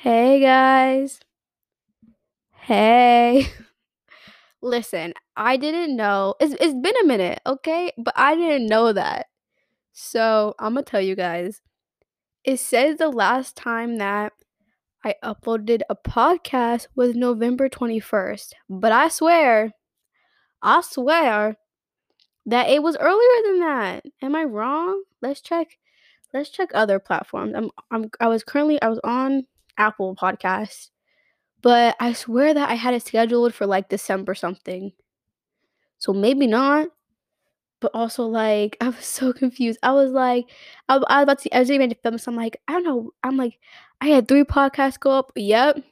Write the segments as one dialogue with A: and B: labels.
A: Hey guys. Hey. Listen, I didn't know. It's it's been a minute, okay? But I didn't know that. So, I'm gonna tell you guys. It says the last time that I uploaded a podcast was November 21st. But I swear, I swear that it was earlier than that. Am I wrong? Let's check. Let's check other platforms. I'm I'm I was currently I was on Apple podcast. But I swear that I had it scheduled for like December something. So maybe not. But also like I was so confused. I was like, I, I was about to I was even to film so I'm like, I don't know. I'm like, I had three podcasts go up. Yep.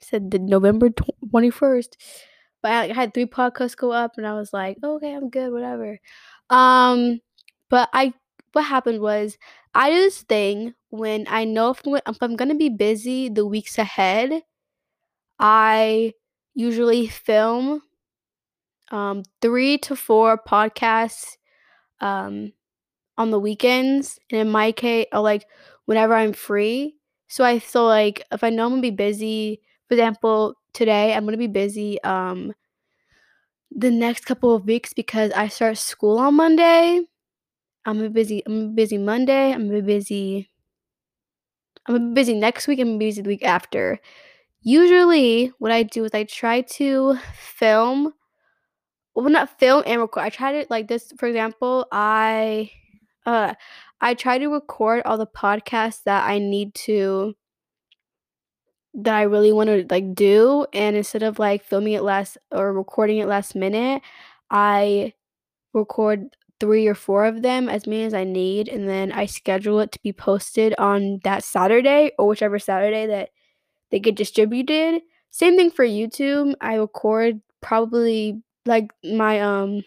A: Said the November twenty first. But I, I had three podcasts go up and I was like, okay, I'm good, whatever. Um, but I what happened was I do this thing when I know if I'm, if I'm gonna be busy the weeks ahead I usually film um, three to four podcasts um, on the weekends, and in my case, or like whenever I'm free. So I feel like if I know I'm gonna be busy, for example, today I'm gonna be busy um, the next couple of weeks because I start school on Monday. I'm gonna busy. I'm busy Monday. I'm gonna busy. I'm busy next week. I'm busy the week after. Usually, what I do is I try to film well, not film and record. I try to like this, for example, I uh I try to record all the podcasts that I need to that I really want to like do and instead of like filming it last or recording it last minute, I record 3 or 4 of them as many as I need and then I schedule it to be posted on that Saturday or whichever Saturday that they get distributed. Same thing for YouTube. I record probably like my um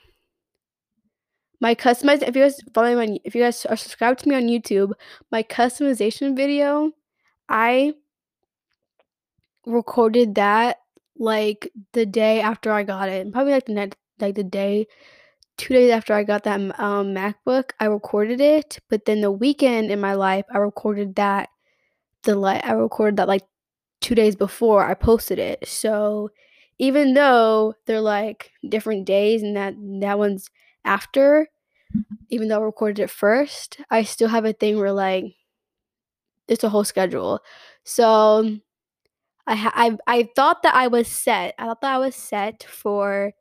A: my customized if you guys follow me on if you guys are subscribed to me on YouTube, my customization video, I recorded that like the day after I got it. Probably like the next like the day 2 days after I got that um MacBook, I recorded it, but then the weekend in my life, I recorded that the like I recorded that like 2 days before I posted it. So even though they're like different days and that that one's after, even though I recorded it first, I still have a thing where like it's a whole schedule. So I I I thought that I was set. I thought that I was set for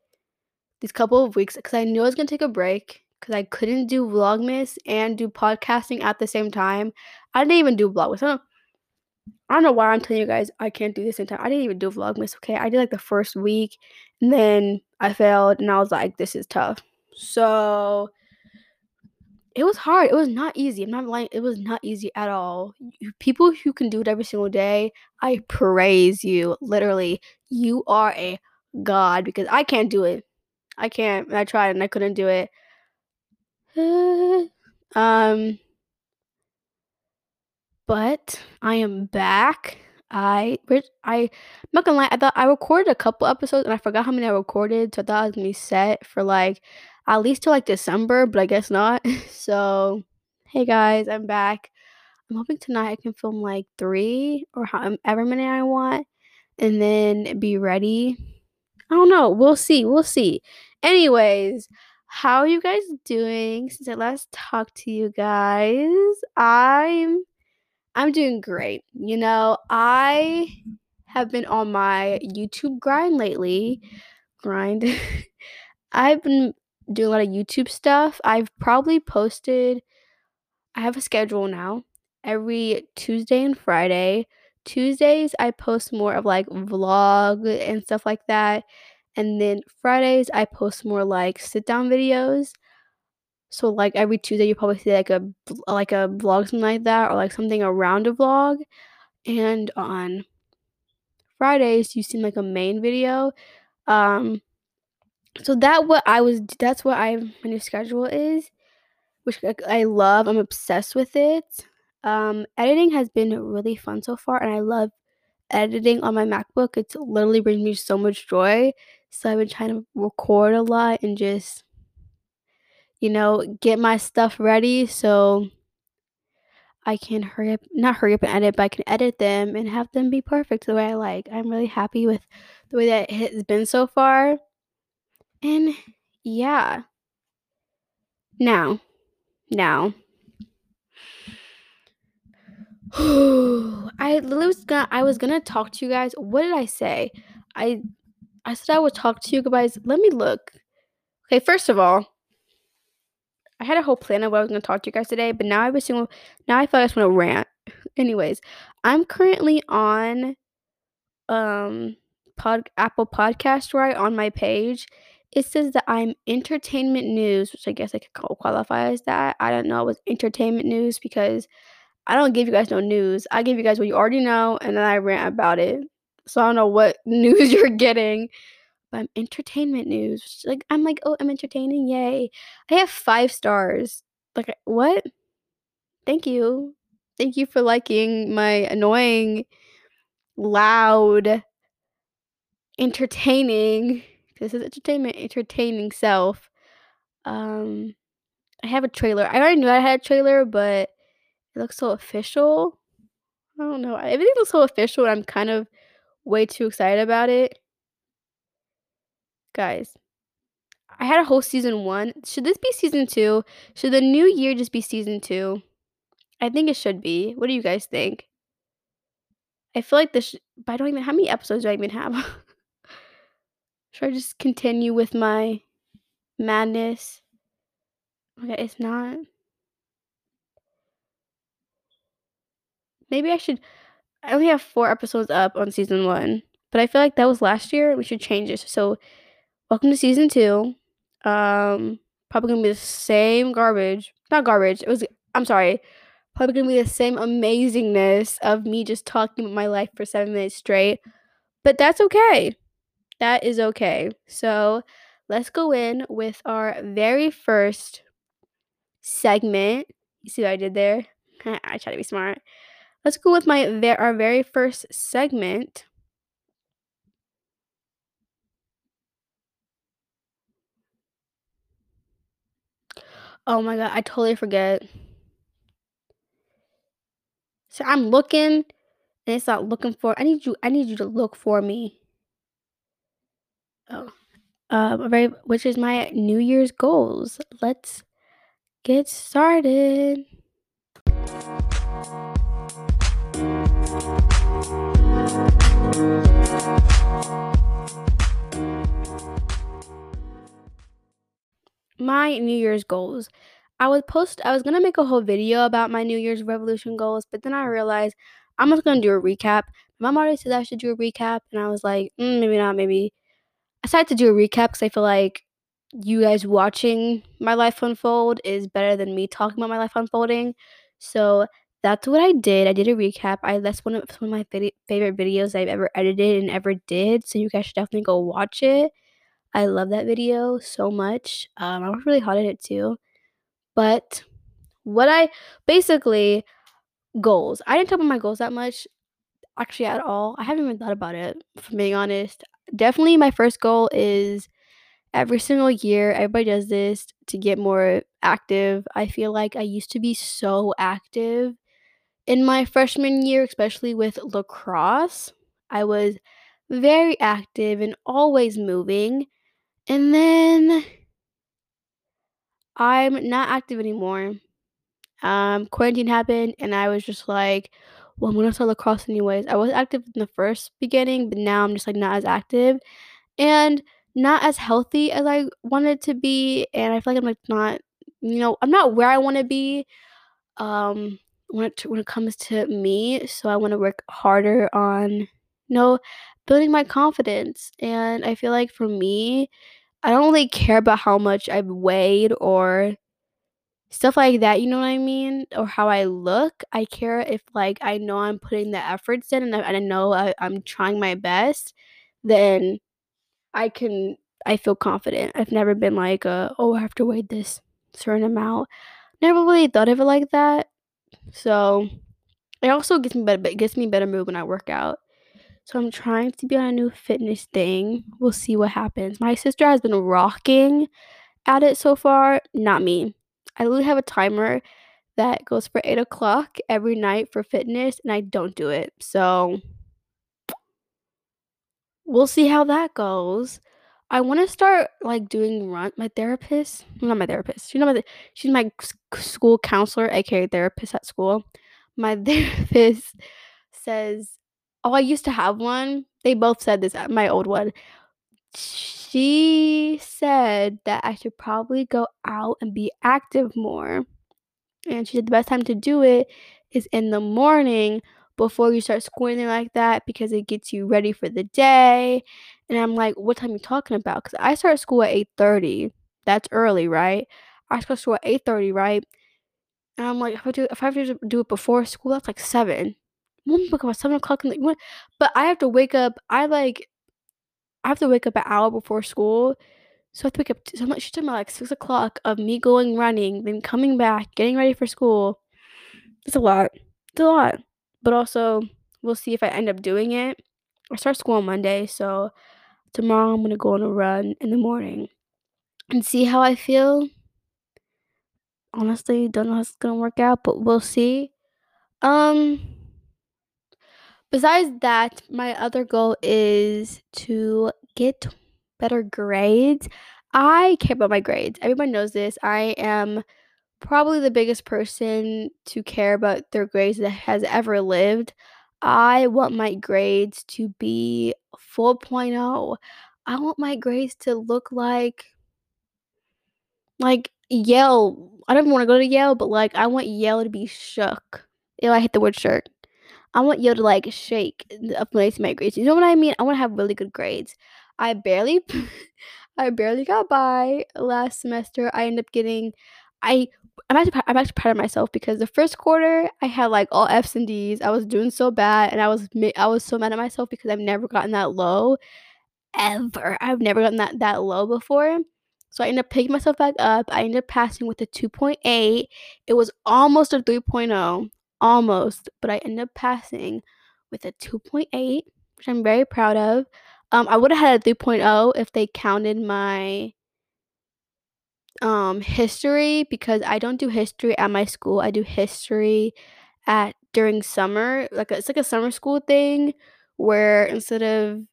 A: these couple of weeks because I knew I was gonna take a break because I couldn't do Vlogmas and do podcasting at the same time. I didn't even do Vlogmas. I don't, I don't know why I'm telling you guys I can't do this in time. I didn't even do Vlogmas, okay? I did like the first week and then I failed and I was like, this is tough. So it was hard. It was not easy. I'm not lying. It was not easy at all. People who can do it every single day, I praise you. Literally, you are a god because I can't do it. I can't. I tried and I couldn't do it. um but I am back. I I I'm not gonna lie, I thought I recorded a couple episodes and I forgot how many I recorded, so I thought I was gonna be set for like at least till like December, but I guess not. so hey guys, I'm back. I'm hoping tonight I can film like three or however many I want and then be ready. I don't know. We'll see. We'll see. Anyways, how are you guys doing since I last talked to you guys? I'm I'm doing great. You know, I have been on my YouTube grind lately. Grind. I've been doing a lot of YouTube stuff. I've probably posted I have a schedule now every Tuesday and Friday. Tuesdays I post more of like vlog and stuff like that. And then Fridays I post more like sit down videos. So like every Tuesday you probably see like a like a vlog something like that or like something around a vlog. And on Fridays you see like a main video. Um so that what I was that's what I my new schedule is, which I love. I'm obsessed with it. Um editing has been really fun so far and I love editing on my MacBook. It literally brings me so much joy. So I've been trying to record a lot and just you know, get my stuff ready. So I can hurry up not hurry up and edit, but I can edit them and have them be perfect the way I like. I'm really happy with the way that it has been so far. And yeah. Now, now. I was gonna I was gonna talk to you guys. What did I say? I I said I would talk to you guys. Let me look. Okay, first of all, I had a whole plan of what I was gonna talk to you guys today, but now I was now I feel like I just want to rant. Anyways, I'm currently on um pod Apple Podcast right on my page. It says that I'm entertainment news, which I guess I could qualify as that. I don't know It was entertainment news because I don't give you guys no news. I give you guys what you already know and then I rant about it. So I don't know what news you're getting. But I'm entertainment news. Like I'm like, oh, I'm entertaining. Yay. I have five stars. Like what? Thank you. Thank you for liking my annoying, loud, entertaining. This is entertainment, entertaining self. Um I have a trailer. I already knew I had a trailer, but it looks so official. I don't know. Everything looks so official I'm kind of way too excited about it. Guys, I had a whole season one. Should this be season two? Should the new year just be season two? I think it should be. What do you guys think? I feel like this, sh- but I don't even. How many episodes do I even have? should I just continue with my madness? Okay, it's not. Maybe I should. I only have four episodes up on season one, but I feel like that was last year. We should change it. So, welcome to season two. Um, probably gonna be the same garbage. Not garbage. It was. I'm sorry. Probably gonna be the same amazingness of me just talking about my life for seven minutes straight. But that's okay. That is okay. So let's go in with our very first segment. You see what I did there? I try to be smart. Let's go with my our very first segment. Oh my god, I totally forget. So I'm looking and it's not looking for I need you I need you to look for me. Oh. Um very which is my New Year's goals. Let's get started. My New Year's goals. I was post I was gonna make a whole video about my New Year's revolution goals, but then I realized I'm just gonna do a recap. My mom already said I should do a recap, and I was like, mm, maybe not, maybe. I decided to do a recap because I feel like you guys watching my life unfold is better than me talking about my life unfolding. So that's what I did. I did a recap. I that's one of, one of my vid- favorite videos I've ever edited and ever did. So you guys should definitely go watch it. I love that video so much. Um, I was really hard at it too. But what I basically goals. I didn't talk about my goals that much, actually at all. I haven't even thought about it, from being honest. Definitely, my first goal is every single year. Everybody does this to get more active. I feel like I used to be so active in my freshman year, especially with lacrosse. I was very active and always moving. And then I'm not active anymore. Um, quarantine happened, and I was just like, well, I'm gonna start lacrosse anyways. I was active in the first beginning, but now I'm just like not as active and not as healthy as I wanted to be. And I feel like I'm like not, you know, I'm not where I want to be. Um, when it when it comes to me, so I want to work harder on, you know, building my confidence. And I feel like for me, I don't really care about how much I've weighed or stuff like that, you know what I mean? Or how I look. I care if like I know I'm putting the efforts in and I, and I know I, I'm trying my best, then I can I feel confident. I've never been like uh, oh I have to weigh this certain amount. Never really thought of it like that. So it also gets me better It gets me better mood when I work out. So I'm trying to be on a new fitness thing. We'll see what happens. My sister has been rocking at it so far, not me. I literally have a timer that goes for 8 o'clock every night for fitness, and I don't do it. So we'll see how that goes. I want to start like doing run. My therapist, not my therapist. She's not my. She's my school counselor, aka therapist at school. My therapist says, "Oh, I used to have one." They both said this. Uh, my old one. She said that I should probably go out and be active more. And she said the best time to do it is in the morning before you start squinting like that because it gets you ready for the day. And I'm like, what time you talking about? Because I start school at 8:30. That's early, right? I start school at 8:30, right? And I'm like, if I do if I have to do it before school, that's like seven. One book about seven o'clock in the morning. but I have to wake up. I like I have to wake up an hour before school. So I have to wake up so much talking about like six o'clock of me going running, then coming back, getting ready for school. It's a lot. It's a lot. But also we'll see if I end up doing it. I start school on Monday, so tomorrow I'm gonna go on a run in the morning and see how I feel. Honestly, don't know how it's gonna work out, but we'll see. Um besides that, my other goal is to get better grades. I care about my grades. Everyone knows this. I am probably the biggest person to care about their grades that has ever lived. I want my grades to be 4.0. I want my grades to look like like Yale. I don't want to go to Yale, but like I want Yale to be shook. Ew, I hate the word shook. I want Yale to like shake up see my grades. You know what I mean? I want to have really good grades. I barely I barely got by last semester. I ended up getting I I'm actually I'm actually proud of myself because the first quarter I had like all F's and D's. I was doing so bad and I was I was so mad at myself because I've never gotten that low ever. I've never gotten that that low before. So I ended up picking myself back up. I ended up passing with a 2.8. It was almost a 3.0, almost, but I ended up passing with a 2.8, which I'm very proud of. Um, I would have had a 3.0 if they counted my um history because I don't do history at my school. I do history at during summer. Like it's like a summer school thing where instead of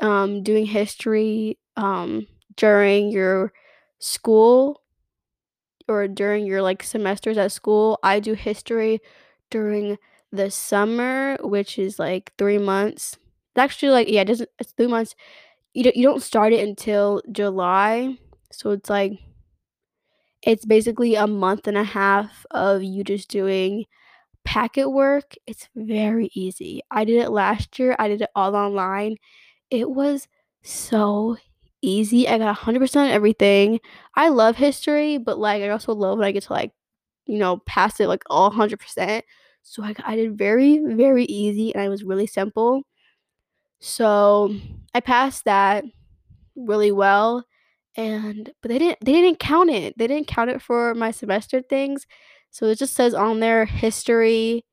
A: um doing history um during your school or during your like semesters at school, I do history during the summer, which is like 3 months. It's actually like yeah, it doesn't it's 3 months. You don't you don't start it until July. So it's like it's basically a month and a half of you just doing packet work. It's very easy. I did it last year. I did it all online. It was so easy. I got 100% everything. I love history, but like I also love when I get to like, you know, pass it like all 100%. So I, I did very, very easy and I was really simple. So I passed that really well and but they didn't they didn't count it. They didn't count it for my semester things. So it just says on there history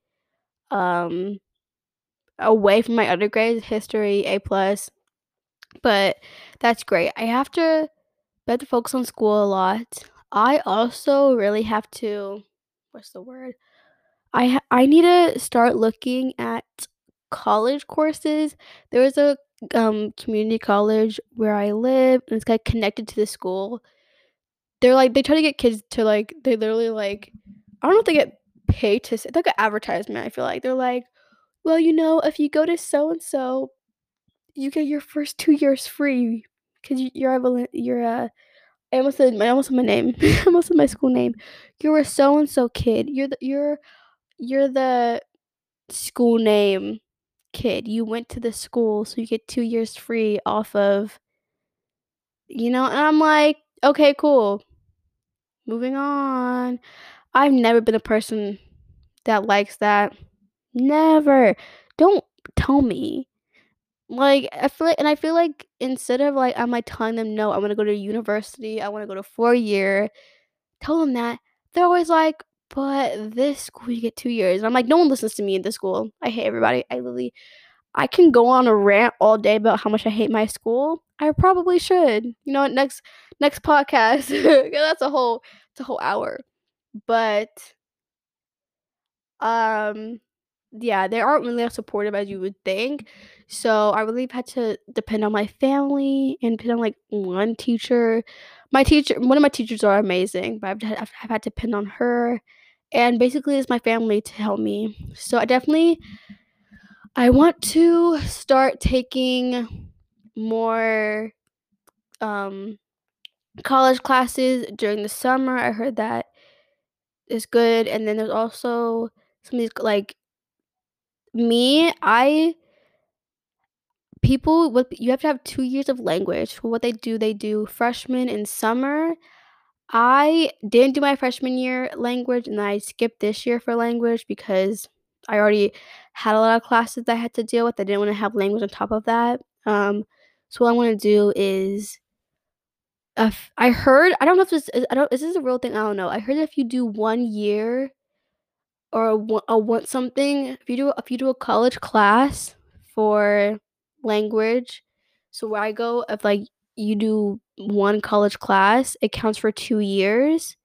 A: um away from my other grades, history A plus. But that's great. I have to better focus on school a lot. I also really have to what's the word? I I need to start looking at college courses. There was a um community college where I live and it's kind of connected to the school. They're like they try to get kids to like they literally like I don't know if they get paid to it's like an advertisement, I feel like. They're like, well, you know, if you go to so and so, you get your first two years free because you, you're a you're uh, a I almost said my almost said my name. I almost said my school name. You're a so and so kid. You're the you're you're the school name kid. You went to the school, so you get two years free off of, you know, and I'm like, okay, cool. Moving on. I've never been a person that likes that. Never. Don't tell me. Like, I feel like, and I feel like instead of like, am I telling them, no, I want to go to university, I want to go to four year, tell them that, they're always like, but this school you get two years. And I'm like, no one listens to me in this school. I hate everybody. I literally I can go on a rant all day about how much I hate my school. I probably should. You know, next next podcast. that's a whole it's a whole hour. but um, yeah, they aren't really as supportive as you would think. So I really had to depend on my family and depend on like one teacher. My teacher, one of my teachers are amazing, but I've, I've, I've had to depend on her, and basically it's my family to help me. So I definitely, I want to start taking more um college classes during the summer. I heard that is good, and then there's also some of these like me, I people what you have to have 2 years of language. What they do, they do freshman and summer. I didn't do my freshman year language, and I skipped this year for language because I already had a lot of classes that I had to deal with. I didn't wanna have language on top of that. Um, so what I wanna do is uh, I heard I don't know if this is I don't is this a real thing? I don't know. I heard if you do 1 year or a one a one something if you do if you do a college class for language, so where I go, if, like, you do 1 college class, it counts for 2 years,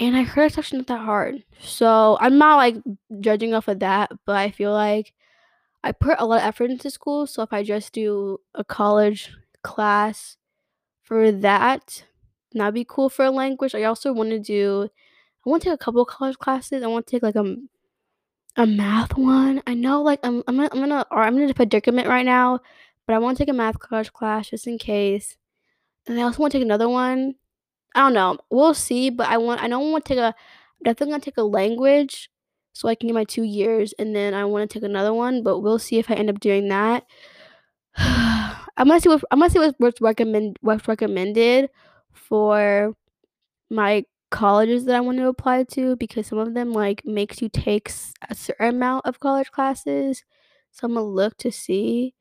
A: and I heard it's actually not that hard. So, I'm not, like, judging off of that, but I feel like I put a lot of effort into school, so if I just do a college class for that, that'd be cool for a language. I also wanna do I wanna take a couple college classes. I wanna take, like, um a math one? I know, like, I'm I'm gonna I'm gonna or I'm in a predicament right now, but I wanna take a math college class just in case, and I also wanna take another one. I don't know, we'll see, but I want I know I wanna take a definitely gonna take a language so I can get my 2 years, and then I wanna take another one, but we'll see if I end up doing that. I'm gonna see what I'm gonna see what's what's recommend what's recommended for my colleges that I want to apply to because some of them, like, makes you take a certain amount of college classes, so Imma look to see.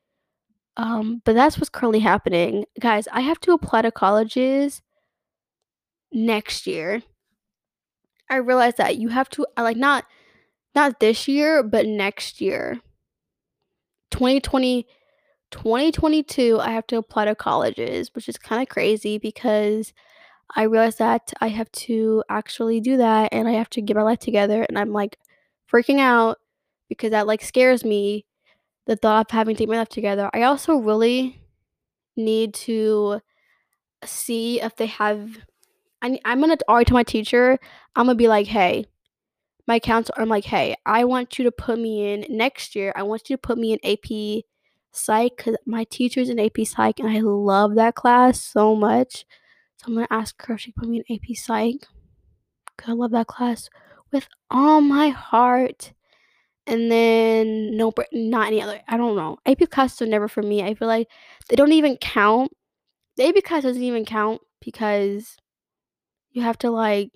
A: Um, but that's what's currently happening. Guys, I have to apply to colleges next year. I realized that you have to uh, like, not not this year, but next year. 2020 2022, I have to apply to colleges, which is kinda crazy because I realized that I have to actually do that and I have to get my life together and I'm like freaking out because that like scares me the thought of having to get my life together. I also really need to see if they have I I'm gonna already tell my teacher, I'm gonna be like, hey, my counselor, I'm like, hey, I want you to put me in next year. I want you to put me in AP Psych because my teacher's in AP Psych and I love that class so much. So I'm gonna ask her if she put me in AP Psych. Cause I love that class with all my heart. And then no, not any other. I don't know. AP classes are never for me. I feel like they don't even count. The AP class doesn't even count because you have to like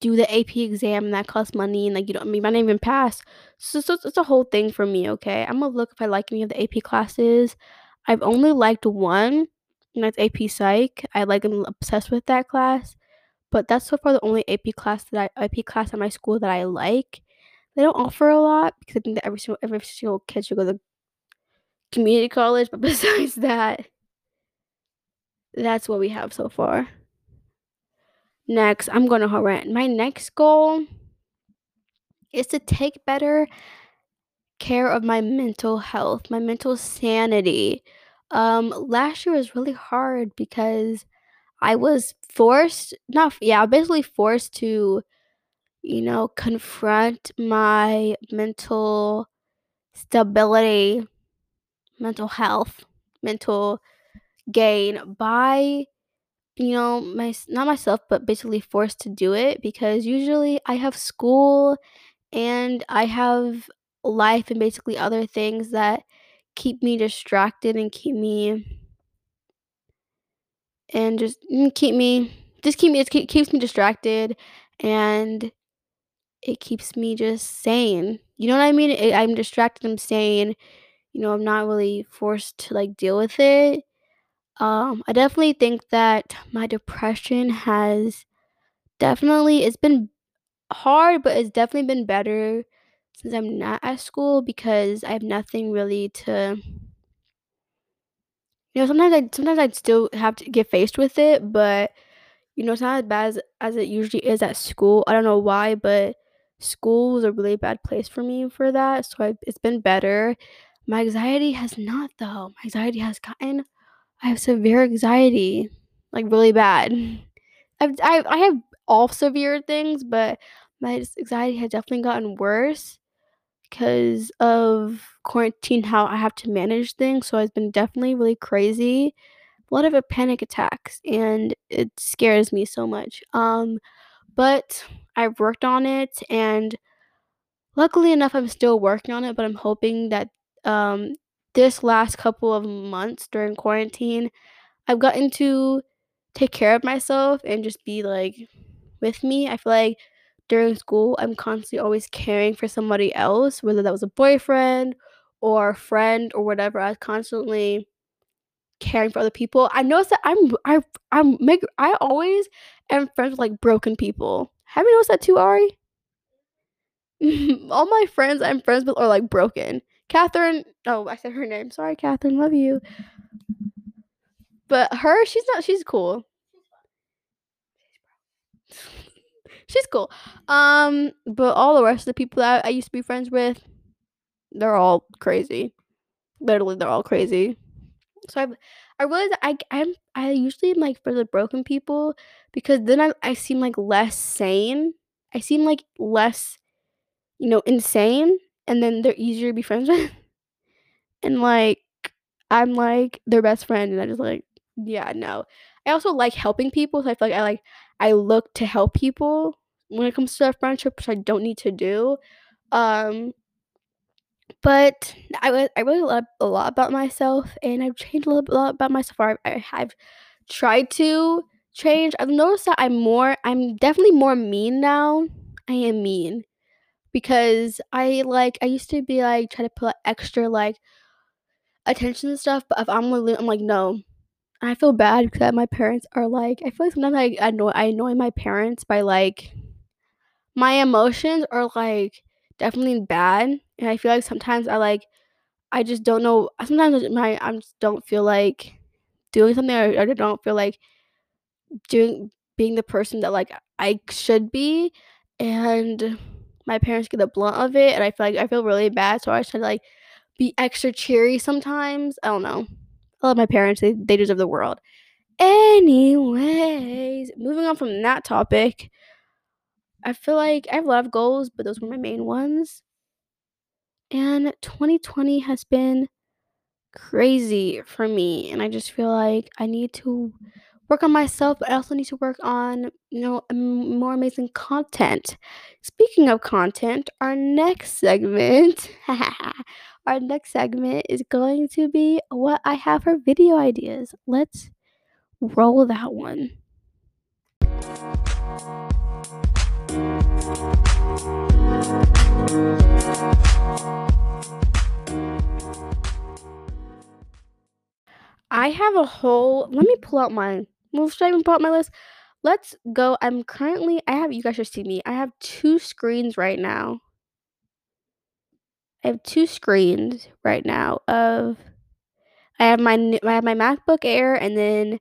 A: do the AP exam and that costs money and like you don't mean might not even pass. So, so it's a whole thing for me, okay? I'm gonna look if I like any of the AP classes. I've only liked one, and that's AP Psych. I like I'm obsessed with that class. But that's so far the only AP class that I AP class at my school that I like. They don't offer a lot because I think that every single every single kid should go to community college, but besides that, that's what we have so far. Next, I'm gonna rant. My next goal is to take better care of my mental health, my mental sanity. Um, last year was really hard because I was forced, not, yeah, basically forced to, you know, confront my mental stability, mental health, mental gain by you know, my not myself, but basically forced to do it because usually I have school and I have life and basically other things that keep me distracted and keep me and just mm, keep me just keep me it keeps me distracted and it keeps me just sane. You know what I mean? It, I'm distracted, I'm sane. You know, I'm not really forced to like deal with it. Um, I definitely think that my depression has definitely it's been hard, but it's definitely been better since I'm not at school because I have nothing really to you know, sometimes I sometimes I'd still have to get faced with it, but you know, it's not as bad as, as it usually is at school. I don't know why, but school was a really bad place for me for that. So I, it's been better. My anxiety has not, though. My anxiety has gotten, I have severe anxiety, like really bad. I've, I, I have all severe things, but my anxiety has definitely gotten worse because of quarantine, how I have to manage things. So it's been definitely really crazy a lot of it panic attacks and it scares me so much. Um, but I've worked on it and luckily enough I'm still working on it, but I'm hoping that um this last couple of months during quarantine, I've gotten to take care of myself and just be like with me. I feel like during school I'm constantly always caring for somebody else, whether that was a boyfriend or a friend or whatever. I was constantly caring for other people. I noticed that I'm I I'm make I always am friends with like broken people. Have you noticed that too, Ari? All my friends I'm friends with are like broken. Catherine, oh, I said her name. Sorry, Catherine, love you. But her, she's not. She's cool. she's cool. Um, but all the rest of the people that I used to be friends with, they're all crazy. Literally, they're all crazy. So I've I realized I I'm I usually am like for the broken people because then I I seem like less sane. I seem like less, you know, insane, and then they're easier to be friends with. and like I'm like their best friend, and I just like yeah no. I also like helping people, so I feel like I like I look to help people when it comes to a friendship, which I don't need to do. Um, but I I really love a lot about myself, and I've changed a lot about myself. I, I have tried to change. I've noticed that I'm more. I'm definitely more mean now. I am mean because I like. I used to be like try to put extra like attention and stuff, but if I'm I'm like no. I feel bad because my parents are like. I feel like sometimes I annoy I annoy my parents by like my emotions are like definitely bad and i feel like sometimes i like i just don't know sometimes my i just don't feel like doing something or, or don't feel like doing being the person that like i should be and my parents get the blunt of it and i feel like i feel really bad so i try to like be extra cheery sometimes i don't know i love my parents they, they deserve the world anyways moving on from that topic I feel like I have a lot of goals, but those were my main ones. And 2020 has been crazy for me. And I just feel like I need to work on myself, but I also need to work on, you know, more amazing content. Speaking of content, our next segment, our next segment is going to be what I have for video ideas. Let's roll that one. I have a whole. Let me pull out my. Well, should I even pull out my list? Let's go. I'm currently. I have. You guys should see me. I have two screens right now. I have two screens right now of. I have my I have my MacBook Air and then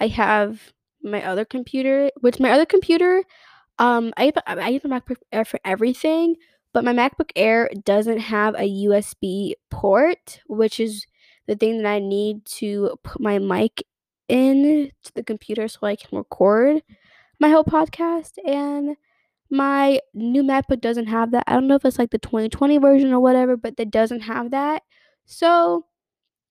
A: I have my other computer, which my other computer, um, I have, I use my MacBook Air for everything, but my MacBook Air doesn't have a USB port, which is the thing that I need to put my mic in to the computer so I can record my whole podcast. And my new MacBook doesn't have that. I don't know if it's like the 2020 version or whatever, but it doesn't have that. So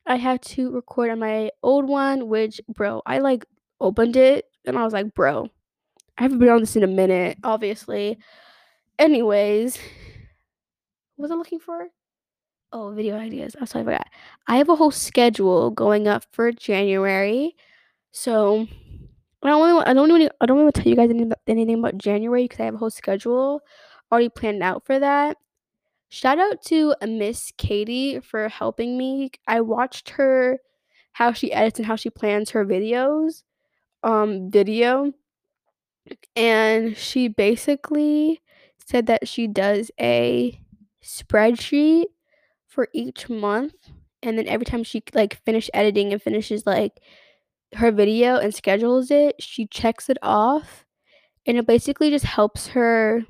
A: I have to record on my old one, which, bro, I like opened it and I was like, bro, I haven't been on this in a minute, obviously. Anyways, what was I looking for? Oh, video ideas. I'm sorry, I forgot. I have a whole schedule going up for January. So I don't really, I don't really, I don't want to tell you guys anything about, anything about January because I have a whole schedule already planned out for that. Shout out to Miss Katie for helping me. I watched her how she edits and how she plans her videos, um, video, and she basically said that she does a spreadsheet for each month and then every time she like finish editing and finishes like her video and schedules it, she checks it off and it basically just helps her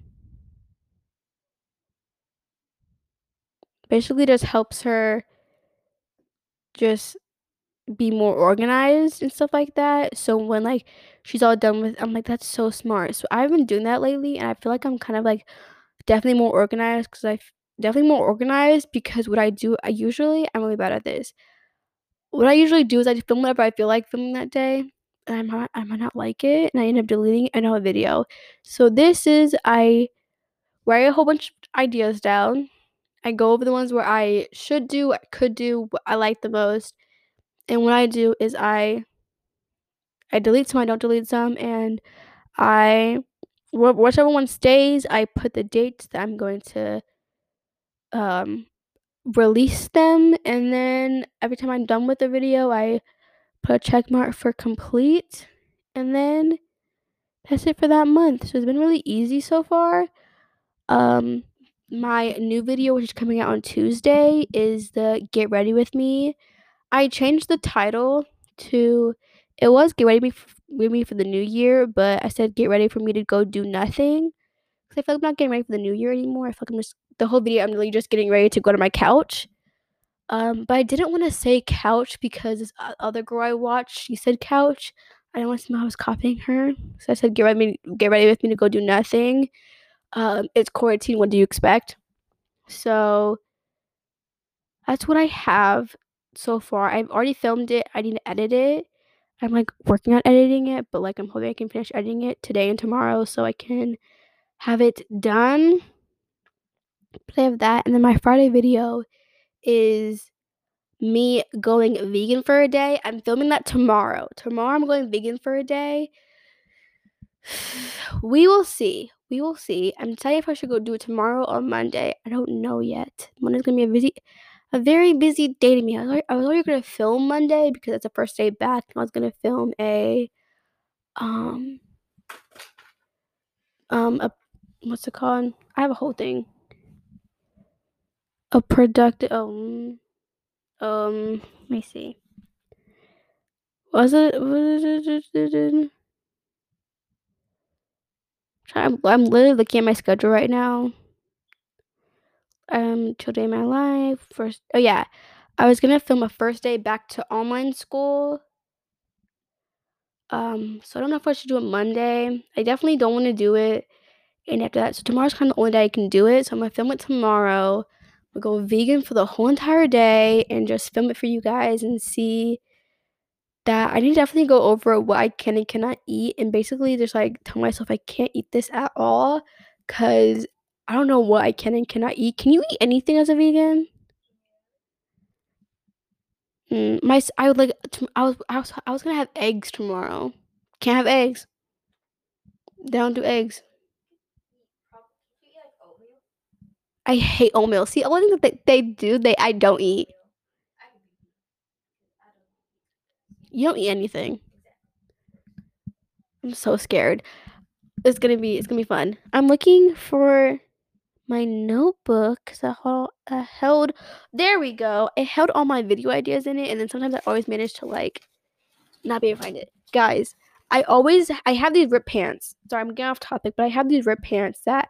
A: basically just helps her just be more organized and stuff like that. So when like she's all done with I'm like that's so smart. So I've been doing that lately and I feel like I'm kind of like definitely more organized cuz I definitely more organized because what I do I usually I'm really bad at this. What I usually do is I film whatever I feel like filming that day and I might I might not like it and I end up deleting another video. So this is I write a whole bunch of ideas down. I go over the ones where I should do, I could do, what I like the most. And what I do is I I delete some, I don't delete some, and I whichever one stays, I put the dates that I'm going to um release them and then every time I'm done with the video, I put a check mark for complete and then that's it for that month. So it's been really easy so far. Um my new video which is coming out on Tuesday is the get ready with me. I changed the title to it was get ready with me for the new year, but I said get ready for me to go do nothing. Cause I feel like I'm not getting ready for the new year anymore. I feel like I'm just the whole video I'm really just getting ready to go to my couch. Um, but I didn't want to say couch because this other girl I watched, she said couch. I didn't want to like I was copying her, so I said get ready, get ready with me to go do nothing. Um, it's quarantine. What do you expect? So that's what I have so far. I've already filmed it. I need to edit it. I'm like working on editing it, but like I'm hoping I can finish editing it today and tomorrow so I can have it done. I have that, and then my Friday video is me going vegan for a day. I'm filming that tomorrow. Tomorrow I'm going vegan for a day. We will see. We will see. I'm deciding if I should go do it tomorrow or Monday. I don't know yet. Monday's gonna be a busy, a very busy day to me. I was, already, I was already gonna film Monday because it's the first day back. and I was gonna film a, um, um, a, what's it called? I have a whole thing. A productive, um, um, let me see. Was it? Was it I'm, I'm literally looking at my schedule right now. Um, today in my life. First, oh yeah, I was gonna film a first day back to online school. Um, so I don't know if I should do it Monday. I definitely don't want to do it. And after that, so tomorrow's kind of the only day I can do it. So I'm gonna film it tomorrow. We'll go vegan for the whole entire day and just film it for you guys and see that I need to definitely go over what I can and cannot eat and basically just like tell myself I can't eat this at all because I don't know what I can and cannot eat. Can you eat anything as a vegan? Mm, my I would like I was I was I was gonna have eggs tomorrow. Can't have eggs. They don't do eggs. I hate oatmeal. See, all the things that they, they do, they I don't eat. You don't eat anything. I'm so scared. It's gonna be it's gonna be fun. I'm looking for my notebook because I, I held there we go. It held all my video ideas in it, and then sometimes I always manage to like not be able to find it. Guys, I always I have these rip pants. Sorry, I'm getting off topic, but I have these rip pants that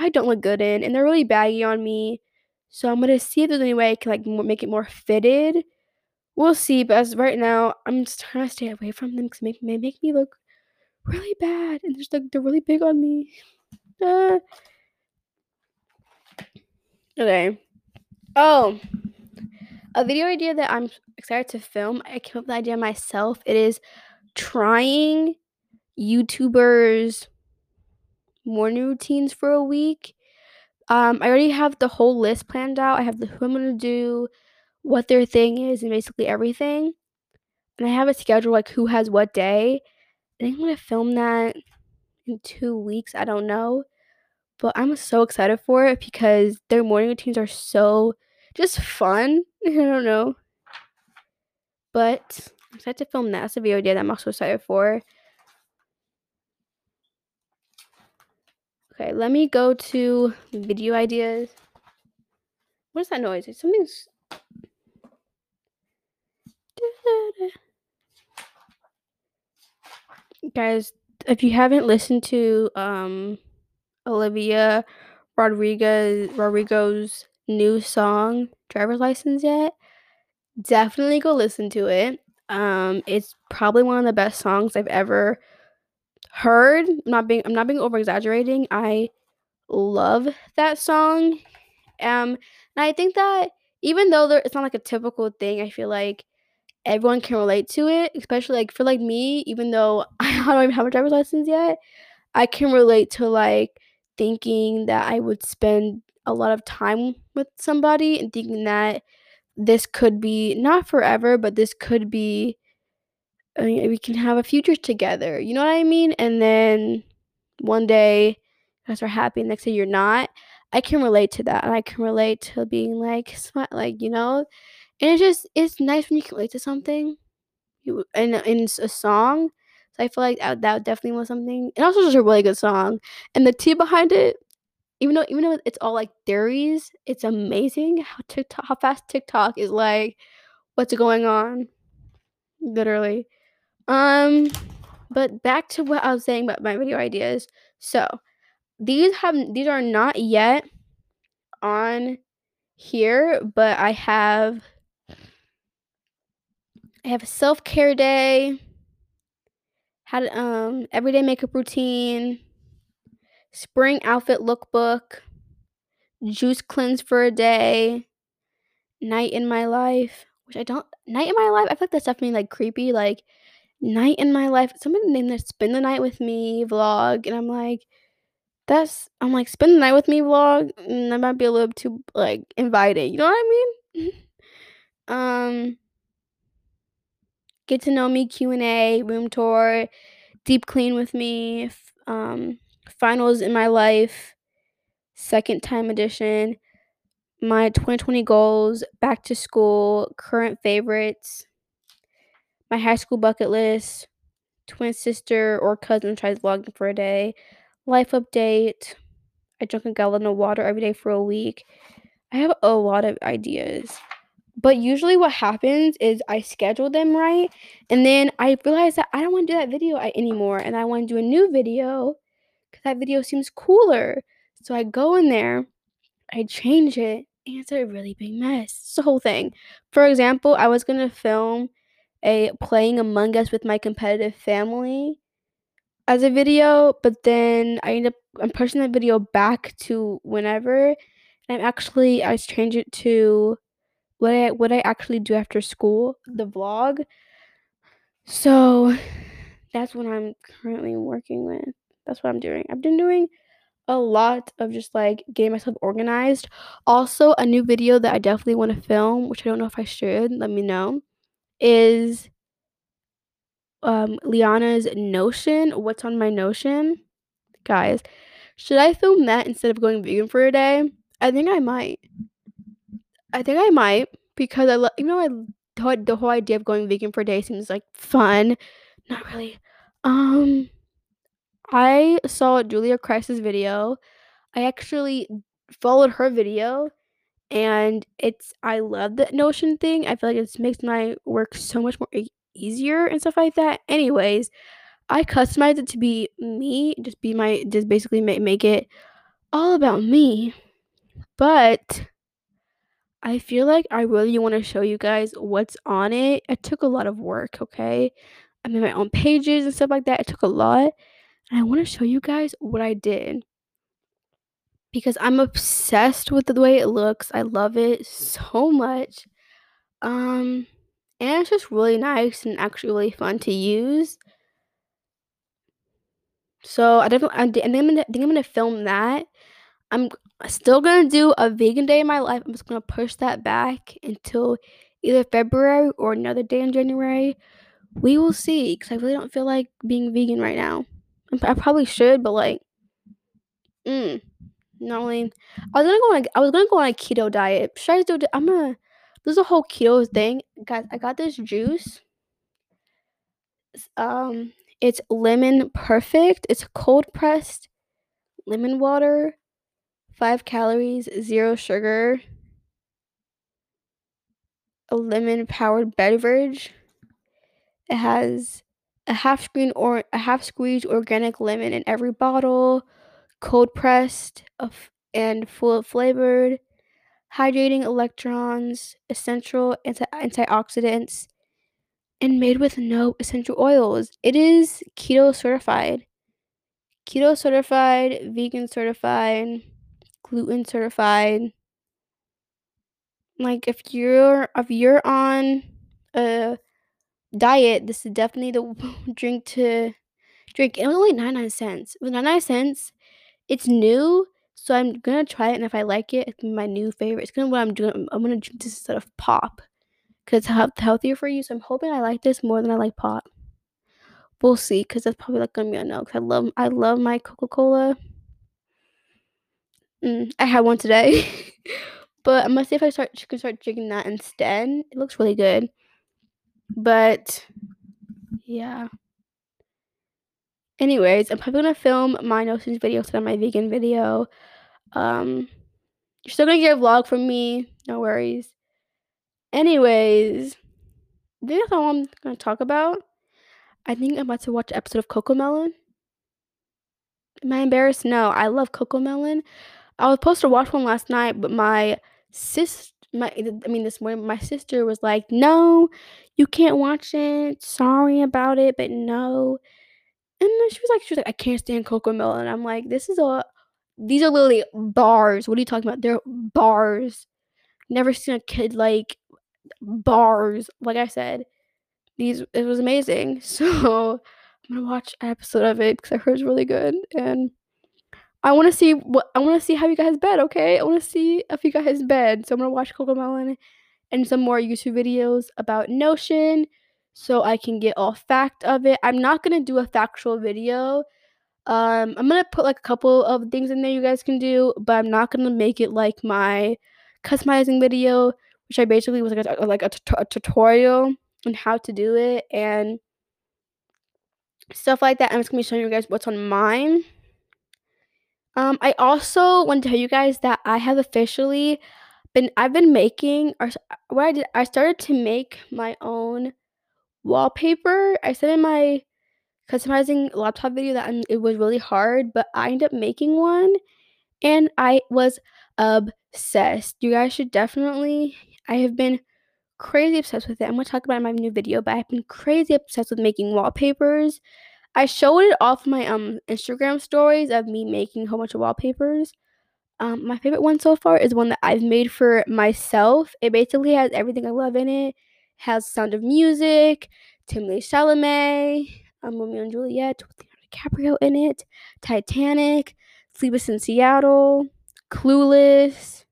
A: I don't look good in, and they're really baggy on me. So I'm gonna see if there's any way I can like make it more fitted. We'll see, but as right now, I'm just trying to stay away from them because they make, me look really bad, and just like they're really big on me. Uh. Okay. Oh, a video idea that I'm excited to film. I came up with the idea myself. It is trying YouTubers morning routines for a week. Um, I already have the whole list planned out. I have the who I'm gonna do, what their thing is, and basically everything. And I have a schedule like who has what day. I think I'm gonna film that in two weeks. I don't know. But I'm so excited for it because their morning routines are so just fun. I don't know. But I'm excited to film that. That's a video idea that I'm also excited for. Okay, let me go to video ideas. What is that noise? Something's. Guys, if you haven't listened to, um, Olivia Rodriguez Rodrigo's new song, Driver's License yet, definitely go listen to it. Um, it's probably one of the best songs I've ever heard. I'm not being I'm not being over exaggerating. I love that song. Um, and I think that even though there, it's not like a typical thing, I feel like everyone can relate to it, especially like for like me, even though I don't even have a driver's license yet, I can relate to like thinking that I would spend a lot of time with somebody and thinking that this could be not forever, but this could be Uh, mean, we can have a future together. You know what I mean? And then one day guys are happy, next day you're not. I can relate to that. And I can relate to being like, smart, like, you know, and it's just it's nice when you can relate to something. You in in a song. So I feel like that, that definitely was something. And also just a really good song. And the tea behind it, even though even though it's all like theories, it's amazing how TikTok how fast TikTok is like what's going on. Literally. Um but back to what I was saying about my video ideas. So these have these are not yet on here, but I have I have a self-care day, had um everyday makeup routine, spring outfit lookbook, juice cleanse for a day, night in my life, which I don't night in my life, I feel like that's definitely like creepy, like night in my life. Somebody named that spend the night with me vlog, and I'm like, that's I'm like spend the night with me vlog. Mm, that might be a little too like inviting. You know what I mean? um, get to know me Q and A, room tour, deep clean with me, um, finals in my life, second time edition, my 2020 goals, back to school, current favorites, my high school bucket list, twin sister or cousin tries vlogging for a day, life update. I drink a gallon of water every day for a week. I have a lot of ideas. But usually what happens is I schedule them right and then I realize that I don't want to do that video anymore and I want to do a new video cuz that video seems cooler. So I go in there, I change it, and it's a really big mess. It's the whole thing. For example, I was going to film a playing Among Us with my competitive family as a video, but then I end up I'm pushing that video back to whenever. And I'm actually I changed it to what I what I actually do after school, the vlog. So that's what I'm currently working with. That's what I'm doing. I've been doing a lot of just like getting myself organized. Also, a new video that I definitely want to film, which I don't know if I should, let me know, is um Liana's Notion. What's on my Notion? Guys, should I film that instead of going vegan for a day? I think I might. I think I might because I love, you know, I whole, the whole idea of going vegan for a day seems like fun. Not really. Um, I saw Julia Christ's video. I actually followed her video, and it's I love the Notion thing. I feel like it makes my work so much more e- easier and stuff like that. Anyways, I customized it to be me, just be my, just basically make make it all about me. But I feel like I really want to show you guys what's on it. It took a lot of work, okay? I made my own pages and stuff like that. It took a lot. And I want to show you guys what I did. Because I'm obsessed with the way it looks. I love it so much. Um and it's just really nice and actually really fun to use. So I definitely I, think I'm gonna, I think I'm gonna film that. I'm still gonna do a vegan day in my life. I'm just gonna push that back until either February or another day in January. We will see, because I really don't feel like being vegan right now. I probably should, but like, mm, not only. I was gonna go on. A, I was gonna go on a keto diet. Should I do? I'm gonna. There's a whole keto thing, guys. I got this juice. Um, it's lemon perfect. It's cold pressed lemon water 5 calories, 0 sugar, a lemon powered beverage. It has a half screen or a half squeezed organic lemon in every bottle, cold pressed and full flavored, hydrating electrons, essential anti- antioxidants, and made with no essential oils. It is keto certified. Keto certified, vegan certified, gluten certified. Like if you're if you're on a diet, this is definitely the drink to drink. It was only 99 cents. It was 99 cents. It's new, so I'm gonna try it, and if I like it, it's my new favorite. It's gonna what I'm doing. I'm gonna drink this instead of pop, cause it's healthier for you. So I'm hoping I like this more than I like pop. We'll see, cause that's probably like gonna be a no. Cause I love I love my Coca Cola. Mm, I had one today, but I'm gonna see if I start can start drinking that instead. It looks really good, but yeah. Anyways, I'm probably gonna film my notions video instead of my vegan video. Um, you're still gonna get a vlog from me. No worries. Anyways, I think that's all I'm gonna talk about. I think I'm about to watch an episode of CoComelon. Am I embarrassed? No, I love CoComelon. I was supposed to watch one last night, but my sis, my I mean this morning, my sister was like, "No, you can't watch it. Sorry about it, but no." And then she was like, she was like, "I can't stand CoComelon." I'm like, "This is a, these are literally bars. What are you talking about? They're bars. Never seen a kid like bars. Like I said, these it was amazing. So I'm gonna watch an episode of it because I heard it's really good and." I want to see what I want to see how you guys bed. Okay, I want to see if you guys bed. So I'm gonna watch CoComelon and some more YouTube videos about Notion, so I can get all fact of it. I'm not gonna do a factual video. Um, I'm gonna put like a couple of things in there you guys can do, but I'm not gonna make it like my customizing video, which I basically was like a, like a, t- a tutorial on how to do it and stuff like that. I'm just gonna be showing you guys what's on mine. Um, I also want to tell you guys that I have officially been I've been making or what I did I started to make my own wallpaper. I said in my customizing laptop video that I'm, it was really hard, but I ended up making one and I was obsessed. You guys should definitely I have been crazy obsessed with it. I'm gonna talk about in my new video, but I've been crazy obsessed with making wallpapers. I showed it off my um Instagram stories of me making a whole bunch of wallpapers. Um, my favorite one so far is one that I've made for myself. It basically has everything I love in it. Has Sound of Music, Timothée Chalamet, um, Romeo and Juliet with Leonardo DiCaprio in it, Titanic, Sleepless in Seattle, Clueless,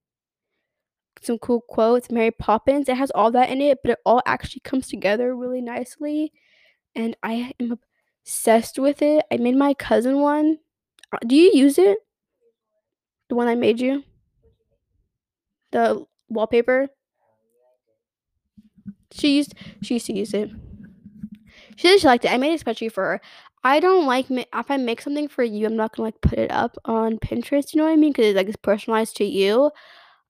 A: some cool quotes, Mary Poppins. It has all that in it, but it all actually comes together really nicely. And I am obsessed with it. I made my cousin one. Uh, do you use it? The one I made you? The wallpaper? She used she used to use it. She said she liked it. I made it especially for her. I don't like if I make something for you, I'm not gonna like put it up on Pinterest. You know what I mean? Because it's like it's personalized to you.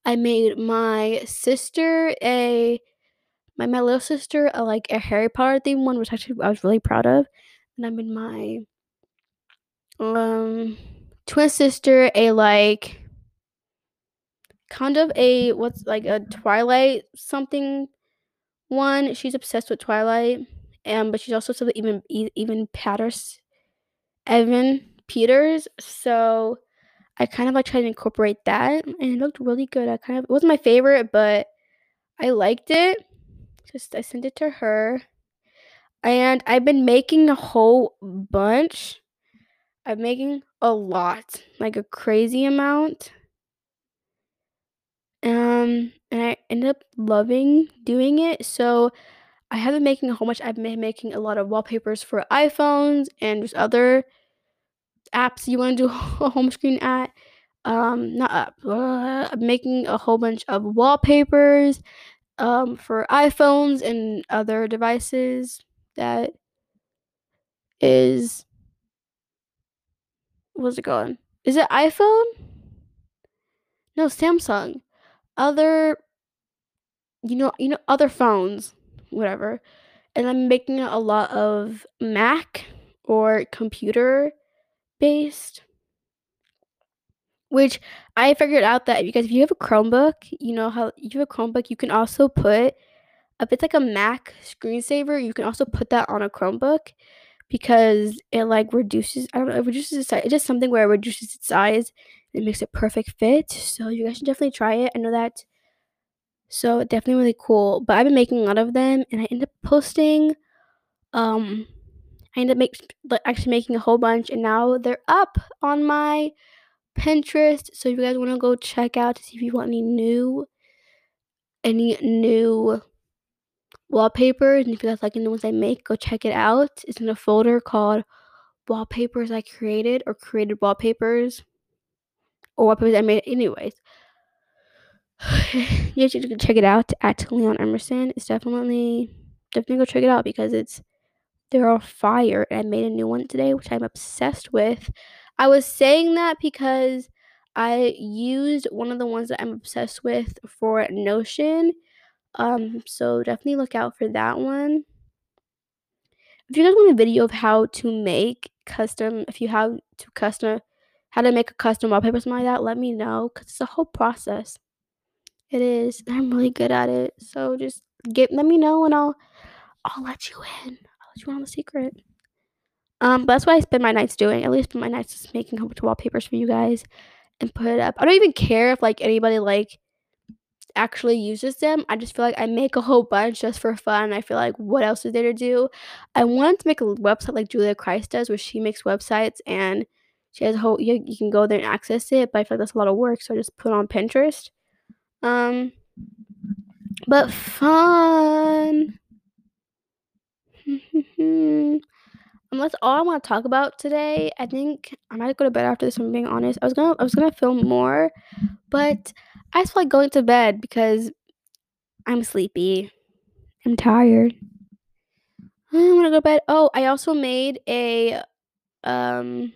A: I made my sister a my my little sister a like a Harry Potter theme one, which actually I was really proud of. And I made my um twin sister a like kind of a what's like a Twilight something one. She's obsessed with Twilight, um, but she's also so even even Patters, Evan Peters. So I kind of like tried to incorporate that, and it looked really good. I kind of it wasn't my favorite, but I liked it. Just I sent it to her, and I've been making a whole bunch. I'm making a lot, like a crazy amount. Um, and I ended up loving doing it. So I have been making a whole bunch. I've been making a lot of wallpapers for iPhones and just other apps you want to do a home screen at. Um, not up. Uh, I'm making a whole bunch of wallpapers um, for iPhones and other devices that is what's it going? Is it iPhone? No, Samsung. Other you know, you know other phones, whatever. and I'm making a lot of Mac or computer based. Which I figured out that because if you have a Chromebook, you know how you have a Chromebook, you can also put if it's like a Mac screensaver, you can also put that on a Chromebook because it like reduces I don't know, it reduces its size. It's just something where it reduces its size it makes it perfect fit. So you guys should definitely try it. I know that so definitely really cool. But I've been making a lot of them and I end up posting um I end up make, actually making a whole bunch and now they're up on my Pinterest. So if you guys want to go check out to see if you want any new any new wallpapers and if you guys like any ones I make, go check it out. It's in a folder called Wallpapers I Created or Created Wallpapers or Wallpapers I Made anyways. you should check it out at Leon Emerson. It's definitely definitely go check it out because it's they're all fire. And I made a new one today, which I'm obsessed with. I was saying that because I used one of the ones that I'm obsessed with for Notion. Um, so definitely look out for that one. If you guys want a video of how to make custom, if you have to custom, how to make a custom wallpaper, something like that, let me know because it's a whole process. It is. I'm really good at it. So just get let me know and I'll I'll let you in. I'll let you in on the secret. Um, but that's what I spend my nights doing. At least spend my nights just making a bunch of wallpapers for you guys and put it up. I don't even care if like anybody like actually uses them. I just feel like I make a whole bunch just for fun. I feel like what else is there to do? I wanted to make a website like Julia Christ does, where she makes websites and she has a whole you, you can go there and access it. But I feel like that's a lot of work, so I just put on Pinterest. Um, but fun. um, that's all I want to talk about today. I think I might go to bed after this. I'm being honest. I was gonna I was gonna film more, but I just feel like going to bed because I'm sleepy. I'm tired. I want to go to bed. Oh, I also made a um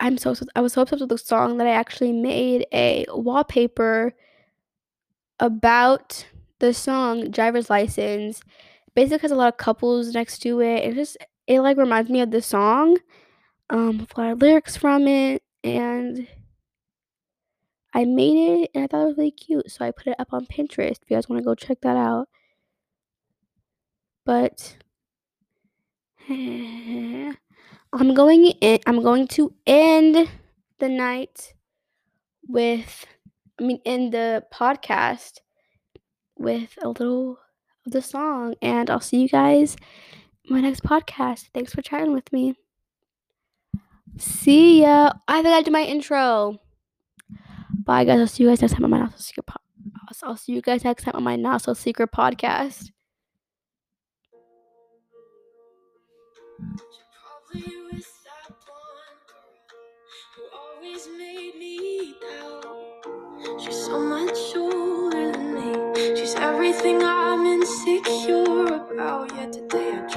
A: I'm so I was so obsessed with the song that I actually made a wallpaper about the song Driver's License. Basically has a lot of couples next to it. It just it like reminds me of the song. Um with a lot of lyrics from it and I made it and I thought it was really cute. So I put it up on Pinterest if you guys want to go check that out. But I'm going in, I'm going to end the night with I mean end the podcast with a little of the song and I'll see you guys my next podcast. Thanks for chatting with me. See ya. I think I did my intro. Bye guys. I'll see you guys next time on my not so secret po- I'll see you guys next time on my not so secret podcast. She's so much older than me. She's everything I'm insecure about. Yet today.